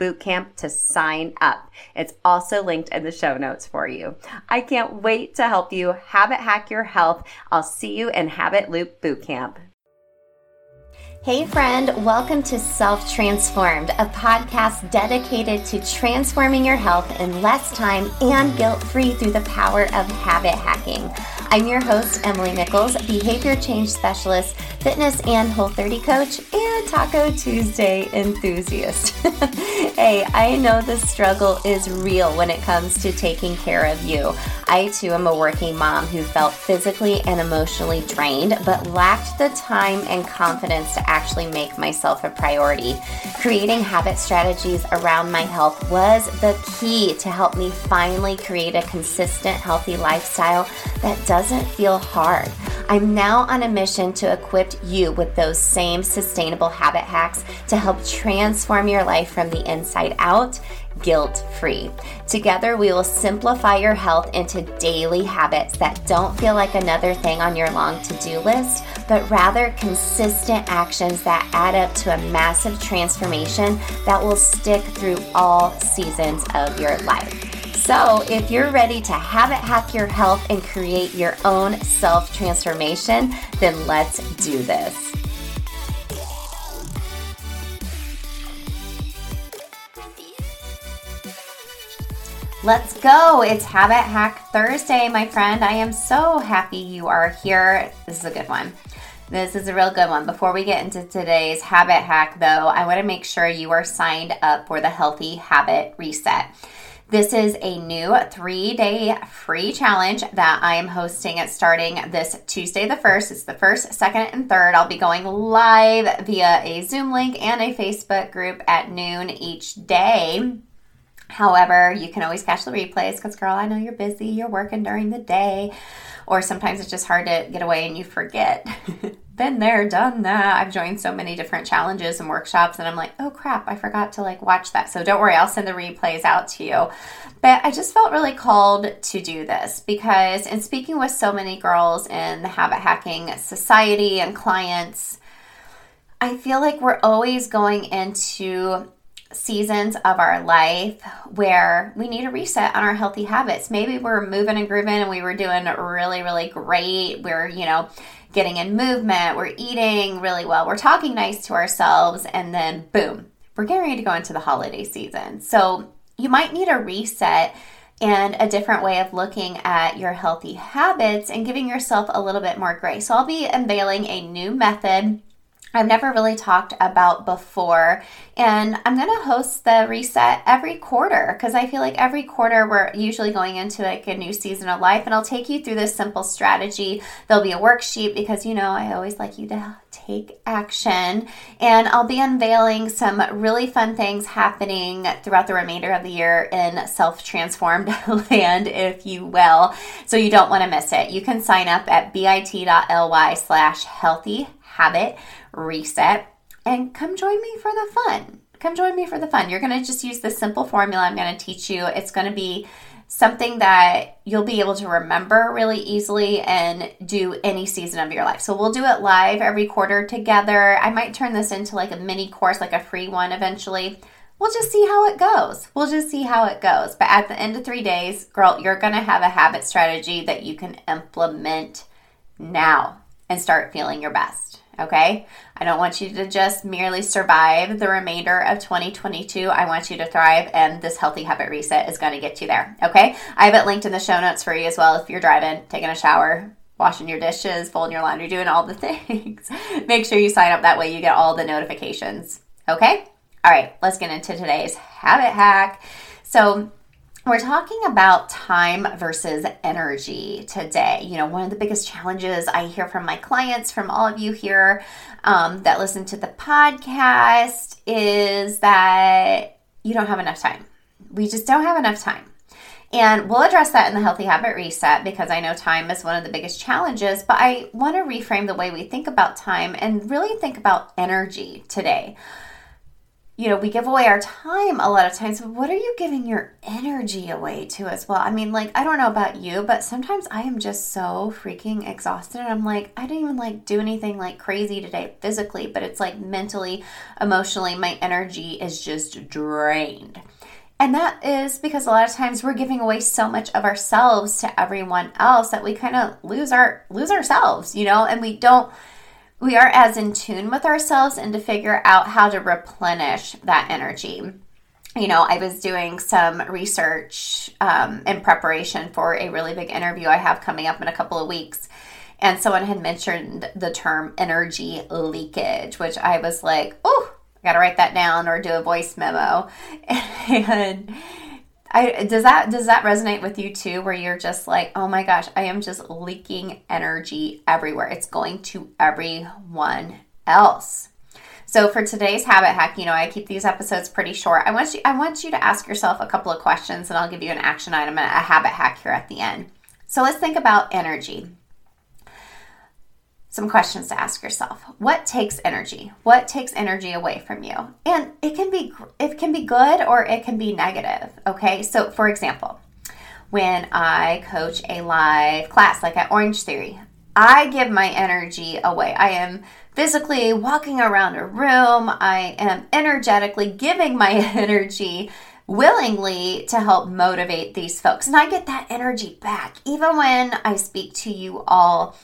bootcamp to sign up. It's also linked in the show notes for you. I can't wait to help you habit hack your health. I'll see you in Habit Loop Bootcamp. Hey, friend, welcome to Self Transformed, a podcast dedicated to transforming your health in less time and guilt free through the power of habit hacking. I'm your host, Emily Nichols, behavior change specialist, fitness and Whole30 coach, and Taco Tuesday enthusiast. hey, I know the struggle is real when it comes to taking care of you. I too am a working mom who felt physically and emotionally drained, but lacked the time and confidence to actually make myself a priority. Creating habit strategies around my health was the key to help me finally create a consistent, healthy lifestyle that doesn't feel hard. I'm now on a mission to equip you with those same sustainable habit hacks to help transform your life from the inside out guilt free. Together, we will simplify your health into daily habits that don't feel like another thing on your long to do list, but rather consistent actions that add up to a massive transformation that will stick through all seasons of your life. So, if you're ready to habit hack your health and create your own self transformation, then let's do this. Let's go. It's Habit Hack Thursday, my friend. I am so happy you are here. This is a good one. This is a real good one. Before we get into today's habit hack, though, I want to make sure you are signed up for the Healthy Habit Reset. This is a new three day free challenge that I am hosting. It's starting this Tuesday, the 1st. It's the first, second, and third. I'll be going live via a Zoom link and a Facebook group at noon each day. However, you can always catch the replays because, girl, I know you're busy, you're working during the day, or sometimes it's just hard to get away and you forget. Been there, done that. I've joined so many different challenges and workshops, and I'm like, oh crap, I forgot to like watch that. So don't worry, I'll send the replays out to you. But I just felt really called to do this because, in speaking with so many girls in the habit hacking society and clients, I feel like we're always going into seasons of our life where we need a reset on our healthy habits. Maybe we're moving and grooving and we were doing really, really great. We're, you know, getting in movement, we're eating really well, we're talking nice to ourselves, and then boom, we're getting ready to go into the holiday season. So you might need a reset and a different way of looking at your healthy habits and giving yourself a little bit more grace. So I'll be unveiling a new method I've never really talked about before. And I'm going to host the reset every quarter because I feel like every quarter we're usually going into like a new season of life. And I'll take you through this simple strategy. There'll be a worksheet because, you know, I always like you to take action. And I'll be unveiling some really fun things happening throughout the remainder of the year in self transformed land, if you will. So you don't want to miss it. You can sign up at bit.ly slash healthy habit reset and come join me for the fun. Come join me for the fun. You're going to just use this simple formula I'm going to teach you. It's going to be something that you'll be able to remember really easily and do any season of your life. So we'll do it live every quarter together. I might turn this into like a mini course, like a free one eventually. We'll just see how it goes. We'll just see how it goes. But at the end of three days, girl, you're going to have a habit strategy that you can implement now and start feeling your best. Okay. I don't want you to just merely survive the remainder of 2022. I want you to thrive, and this healthy habit reset is going to get you there. Okay. I have it linked in the show notes for you as well if you're driving, taking a shower, washing your dishes, folding your laundry, doing all the things. Make sure you sign up that way you get all the notifications. Okay. All right. Let's get into today's habit hack. So, we're talking about time versus energy today. You know, one of the biggest challenges I hear from my clients, from all of you here um, that listen to the podcast, is that you don't have enough time. We just don't have enough time. And we'll address that in the Healthy Habit Reset because I know time is one of the biggest challenges. But I want to reframe the way we think about time and really think about energy today you know, we give away our time a lot of times, but what are you giving your energy away to as well? I mean, like, I don't know about you, but sometimes I am just so freaking exhausted. I'm like, I didn't even like do anything like crazy today physically, but it's like mentally, emotionally, my energy is just drained. And that is because a lot of times we're giving away so much of ourselves to everyone else that we kind of lose our lose ourselves, you know, and we don't we are as in tune with ourselves and to figure out how to replenish that energy. You know, I was doing some research um, in preparation for a really big interview I have coming up in a couple of weeks. And someone had mentioned the term energy leakage, which I was like, oh, I got to write that down or do a voice memo. And I does that does that resonate with you too where you're just like, "Oh my gosh, I am just leaking energy everywhere. It's going to everyone else." So for today's habit hack, you know, I keep these episodes pretty short. I want you I want you to ask yourself a couple of questions and I'll give you an action item and a habit hack here at the end. So let's think about energy some questions to ask yourself. What takes energy? What takes energy away from you? And it can be it can be good or it can be negative, okay? So for example, when I coach a live class like at Orangetheory, I give my energy away. I am physically walking around a room. I am energetically giving my energy willingly to help motivate these folks. And I get that energy back even when I speak to you all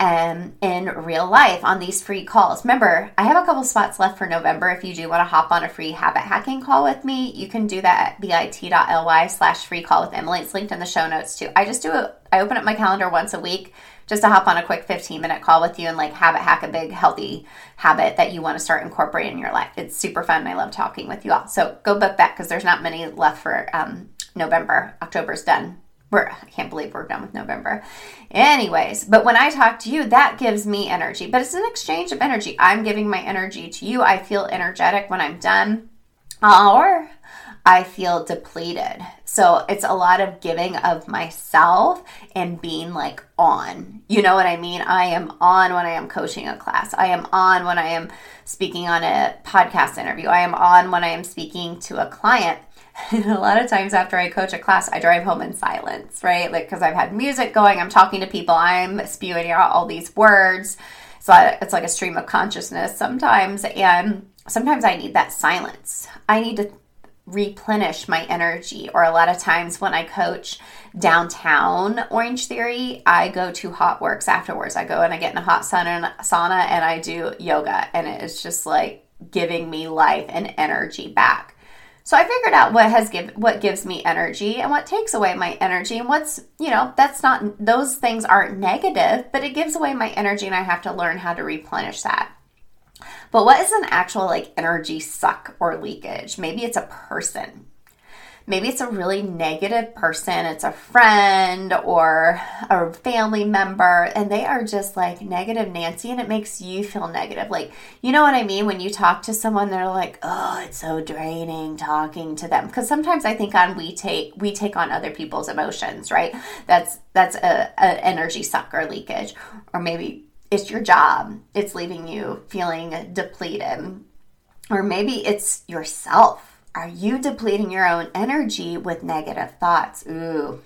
um, in real life on these free calls. Remember, I have a couple spots left for November. If you do want to hop on a free habit hacking call with me, you can do that at bit.ly slash free call with Emily. It's linked in the show notes too. I just do it, I open up my calendar once a week just to hop on a quick 15 minute call with you and like habit hack a big healthy habit that you want to start incorporating in your life. It's super fun. I love talking with you all. So go book that because there's not many left for um, November. October's done we're, I can't believe we're done with November. Anyways, but when I talk to you, that gives me energy. But it's an exchange of energy. I'm giving my energy to you. I feel energetic when I'm done, or I feel depleted. So it's a lot of giving of myself and being like on. You know what I mean? I am on when I am coaching a class. I am on when I am speaking on a podcast interview. I am on when I am speaking to a client. A lot of times after I coach a class, I drive home in silence, right? Like, because I've had music going, I'm talking to people, I'm spewing out all these words. So it's like a stream of consciousness sometimes. And sometimes I need that silence. I need to replenish my energy. Or a lot of times when I coach downtown Orangetheory, I go to HOTWORX afterwards. I go and I get in a hot sauna, sauna and I do yoga. And it is just like giving me life and energy back. So I figured out what has give what gives me energy and what takes away my energy and what's, you know, that's not those things aren't negative, but it gives away my energy and I have to learn how to replenish that. But what is an actual like energy suck or leakage? Maybe it's a person maybe it's a really negative person, it's a friend or a family member, and they are just like negative Nancy, and it makes you feel negative. Like, you know what I mean? When you talk to someone, they're like, oh, it's so draining talking to them. Because sometimes I think on we take we take on other people's emotions, right? That's that's a, a energy suck or leakage. Or maybe it's your job. It's leaving you feeling depleted. Or maybe it's yourself. Are you depleting your own energy with negative thoughts? Ooh,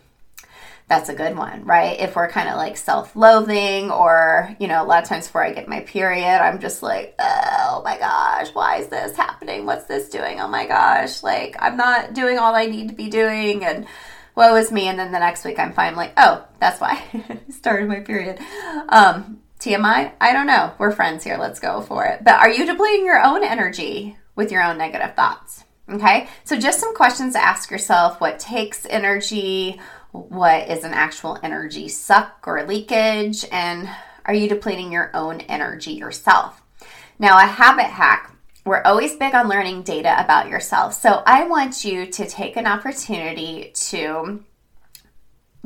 that's a good one, right? If we're kind of like self loathing, or, you know, a lot of times before I get my period, I'm just like, oh my gosh, why is this happening? What's this doing? Oh my gosh, like I'm not doing all I need to be doing. And woe is me. And then the next week I'm fine, like, oh, that's why I started my period. Um, TMI? I don't know. We're friends here. Let's go for it. But are you depleting your own energy with your own negative thoughts? Okay. So just some questions to ask yourself what takes energy? what is an actual energy suck or leakage, and are you depleting your own energy yourself? Now, a habit hack. We're always big on learning data about yourself. So, I want you to take an opportunity to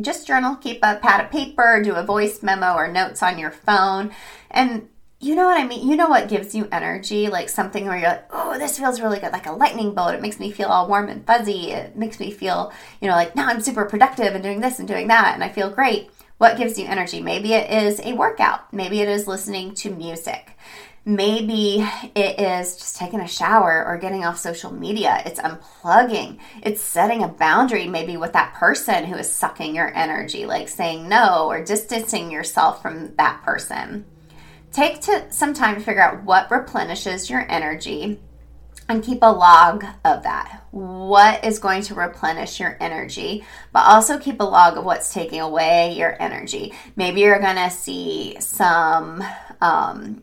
just journal, keep a pad of paper, do a voice memo or notes on your phone, and you know what I mean? You know what gives you energy? Like something where you're like, oh, this feels really good, like a lightning bolt. It makes me feel all warm and fuzzy. It makes me feel, you know, like now I'm super productive and doing this and doing that, and I feel great. What gives you energy? Maybe it is a workout. Maybe it is listening to music. Maybe it is just taking a shower or getting off social media. It's unplugging. It's setting a boundary, maybe with that person who is sucking your energy, like saying no or distancing yourself from that person. Take to some time to figure out what replenishes your energy and keep a log of that. What is going to replenish your energy, but also keep a log of what's taking away your energy. Maybe you're going to see some um,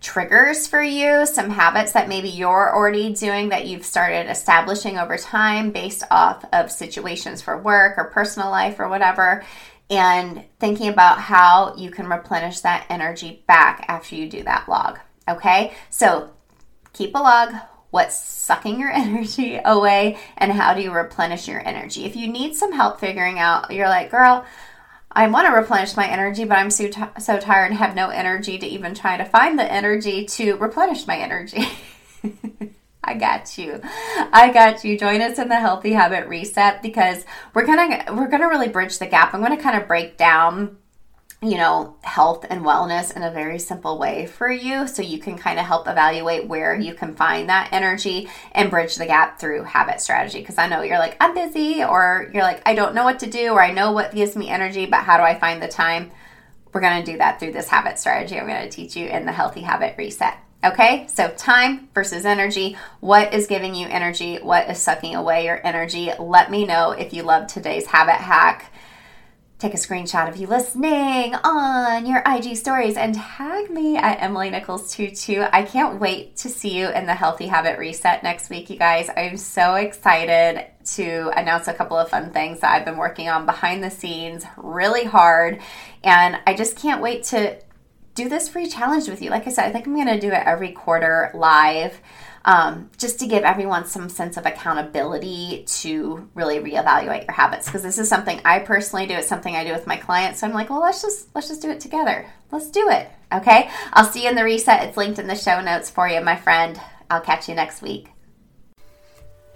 triggers for you, some habits that maybe you're already doing that you've started establishing over time based off of situations for work or personal life or whatever and thinking about how you can replenish that energy back after you do that log. Okay, so keep a log. What's sucking your energy away, and how do you replenish your energy? If you need some help figuring out, you're like, girl, I want to replenish my energy, but I'm so, t- so tired and have no energy to even try to find the energy to replenish my energy. I got you. I got you. Join us in the healthy habit reset because we're gonna we're gonna really bridge the gap. I'm gonna kind of break down you know, health and wellness in a very simple way for you so you can kind of help evaluate where you can find that energy and bridge the gap through habit strategy. Because I know you're like, I'm busy, or you're like, I don't know what to do, or I know what gives me energy, but how do I find the time? We're going to do that through this habit strategy. I'm going to teach you in the healthy habit reset. Okay, so time versus energy. What is giving you energy? What is sucking away your energy? Let me know if you love today's habit hack. Take a screenshot of you listening on your IG stories and tag me at Emily Nichols 22. I can't wait to see you in the Healthy Habit Reset next week, you guys. I'm so excited to announce a couple of fun things that I've been working on behind the scenes really hard. And I just can't wait to do this free challenge with you. Like I said, I think I'm going to do it every quarter live. Um, just to give everyone some sense of accountability to really reevaluate your habits because this is something I personally do. It's something I do with my clients. So I'm like, well, let's just let's just do it together. Let's do it. Okay. I'll see you in the reset. It's linked in the show notes for you, my friend. I'll catch you next week.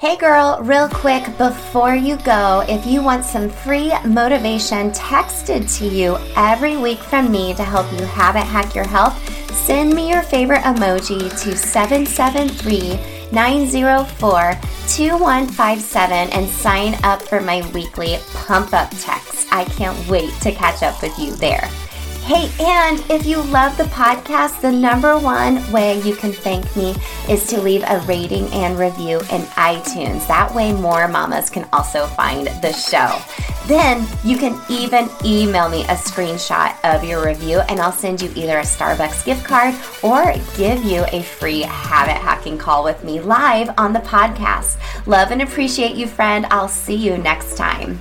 Hey girl, real quick before you go, if you want some free motivation texted to you every week from me to help you habit hack your health, send me your favorite emoji to 773 904 2157 and sign up for my weekly pump up text. I can't wait to catch up with you there. Hey, and if you love the podcast, the number one way you can thank me is to leave a rating and review in iTunes. That way, more mamas can also find the show. Then you can even email me a screenshot of your review, and I'll send you either a Starbucks gift card or give you a free habit hacking call with me live on the podcast. Love and appreciate you, friend. I'll see you next time.